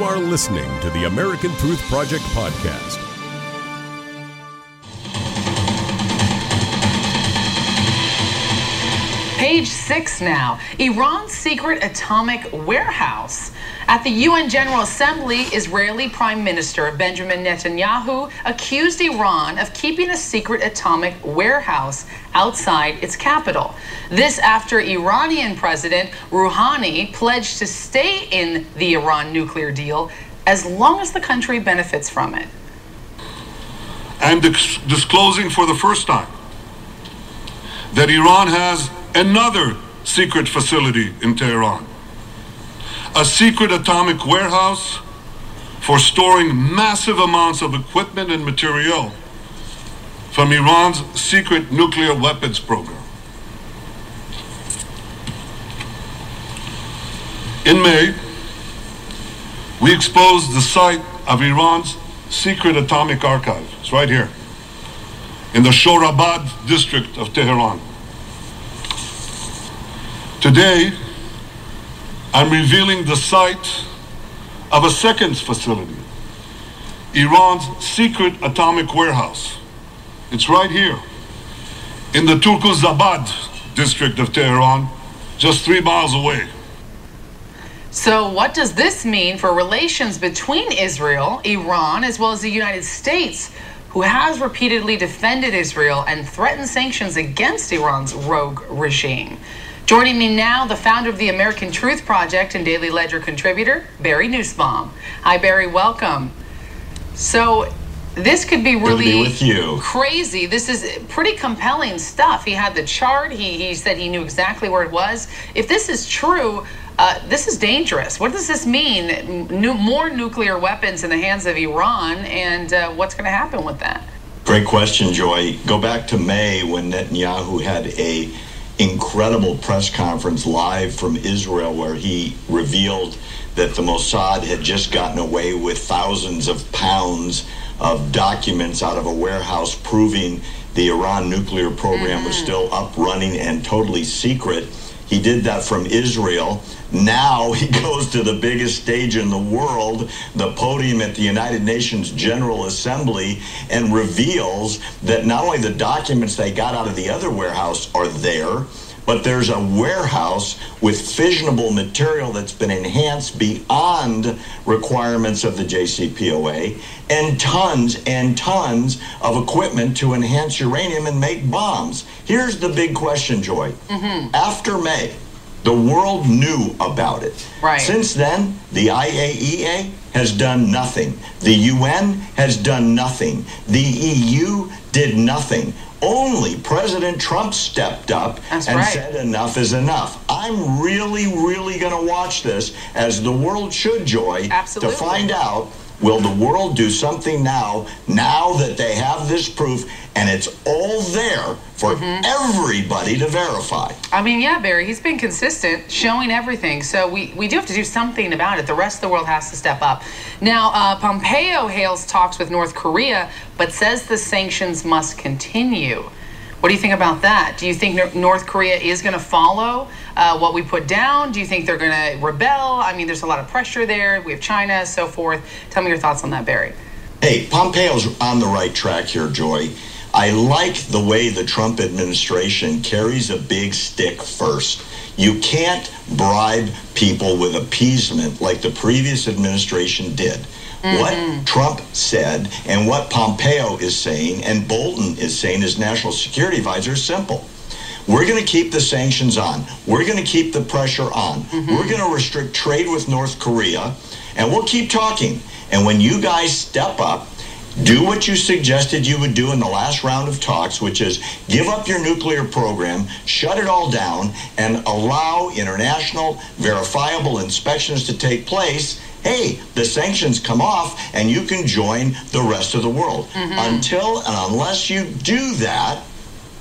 You are listening to the American Truth Project podcast. Page six now. Iran's secret atomic warehouse. At the UN General Assembly, Israeli Prime Minister Benjamin Netanyahu accused Iran of keeping a secret atomic warehouse outside its capital. This after Iranian President Rouhani pledged to stay in the Iran nuclear deal as long as the country benefits from it. I'm disclosing for the first time that Iran has another secret facility in Tehran, a secret atomic warehouse for storing massive amounts of equipment and material from Iran's secret nuclear weapons program. In May, we exposed the site of Iran's secret atomic archive. It's right here, in the Shorabad district of Tehran. Today, I'm revealing the site of a second facility, Iran's secret atomic warehouse. It's right here in the Turkuzabad district of Tehran, just three miles away. So, what does this mean for relations between Israel, Iran, as well as the United States, who has repeatedly defended Israel and threatened sanctions against Iran's rogue regime? Joining me now, the founder of the American Truth Project and Daily Ledger contributor, Barry Nussbaum. Hi, Barry. Welcome. So, this could be really be crazy. This is pretty compelling stuff. He had the chart. He, he said he knew exactly where it was. If this is true, uh, this is dangerous. What does this mean? New, more nuclear weapons in the hands of Iran, and uh, what's going to happen with that? Great question, Joy. Go back to May when Netanyahu had a incredible press conference live from Israel where he revealed that the Mossad had just gotten away with thousands of pounds of documents out of a warehouse proving the Iran nuclear program mm. was still up, running, and totally secret. He did that from Israel. Now he goes to the biggest stage in the world, the podium at the United Nations General Assembly, and reveals that not only the documents they got out of the other warehouse are there, but there's a warehouse with fissionable material that's been enhanced beyond requirements of the JCPOA and tons and tons of equipment to enhance uranium and make bombs. Here's the big question, Joy. Mm-hmm. After May, the world knew about it. Right. Since then, the IAEA has done nothing. The UN has done nothing. The EU did nothing. Only President Trump stepped up That's and right. said enough is enough. I'm really, really going to watch this as the world should, Joy, Absolutely. to find out Will the world do something now, now that they have this proof and it's all there for mm-hmm. everybody to verify? I mean, yeah, Barry, he's been consistent, showing everything. So we, we do have to do something about it. The rest of the world has to step up. Now, uh, Pompeo hails talks with North Korea, but says the sanctions must continue. What do you think about that? Do you think North Korea is going to follow uh, what we put down? Do you think they're going to rebel? I mean, there's a lot of pressure there. We have China, so forth. Tell me your thoughts on that, Barry. Hey, Pompeo's on the right track here, Joy. I like the way the Trump administration carries a big stick first. You can't bribe people with appeasement like the previous administration did. Mm-hmm. What Trump said and what Pompeo is saying and Bolton is saying as national security advisor is simple. We're going to keep the sanctions on. We're going to keep the pressure on. Mm-hmm. We're going to restrict trade with North Korea, and we'll keep talking. And when you guys step up, do what you suggested you would do in the last round of talks, which is give up your nuclear program, shut it all down, and allow international verifiable inspections to take place hey, the sanctions come off and you can join the rest of the world. Mm-hmm. Until and unless you do that,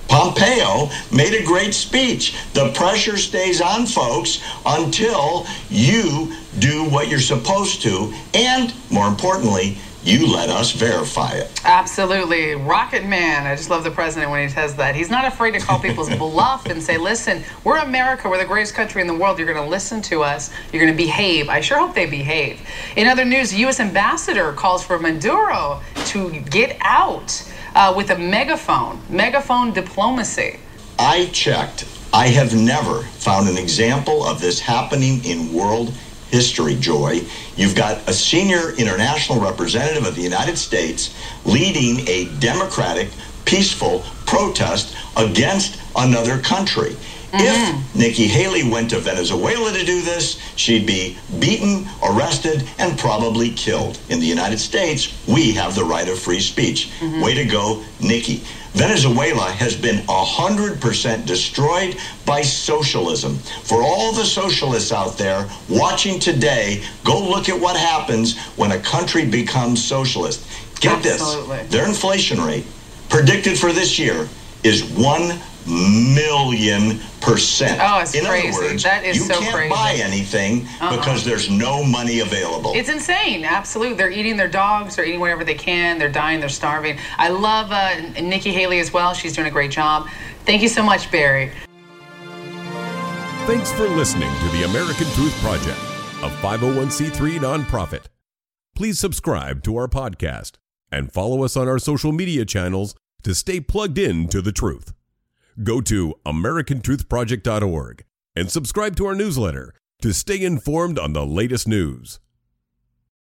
Pompeo made a great speech. The pressure stays on folks until you do what you're supposed to, and more importantly, you let us verify it. Absolutely. Rocket Man. I just love the president when he says that. He's not afraid to call people's bluff and say, listen, we're America. We're the greatest country in the world. You're going to listen to us. You're going to behave. I sure hope they behave. In other news, U.S. ambassador calls for Maduro to get out uh, with a megaphone, megaphone diplomacy. I checked. I have never found an example of this happening in world history, Joy. You've got a senior international representative of the United States leading a democratic, peaceful protest against another country. If uh-huh. Nikki Haley went to Venezuela to do this, she'd be beaten, arrested, and probably killed. In the United States, we have the right of free speech. Mm-hmm. Way to go, Nikki. Venezuela has been 100% destroyed by socialism. For all the socialists out there watching today, go look at what happens when a country becomes socialist. Get Absolutely. this their inflation rate predicted for this year is 1 million percent. Oh, it's In crazy. other words, That is you so can't crazy. buy anything because there's no money available. It's insane. Absolutely. They're eating their dogs. They're eating whatever they can. They're dying. They're starving. I love uh, Nikki Haley as well. She's doing a great job. Thank you so much, Barry. Thanks for listening to the American Truth Project, a 501c3 nonprofit. Please subscribe to our podcast and follow us on our social media channels to stay plugged in to the truth. Go to americantruthproject.org and subscribe to our newsletter to stay informed on the latest news.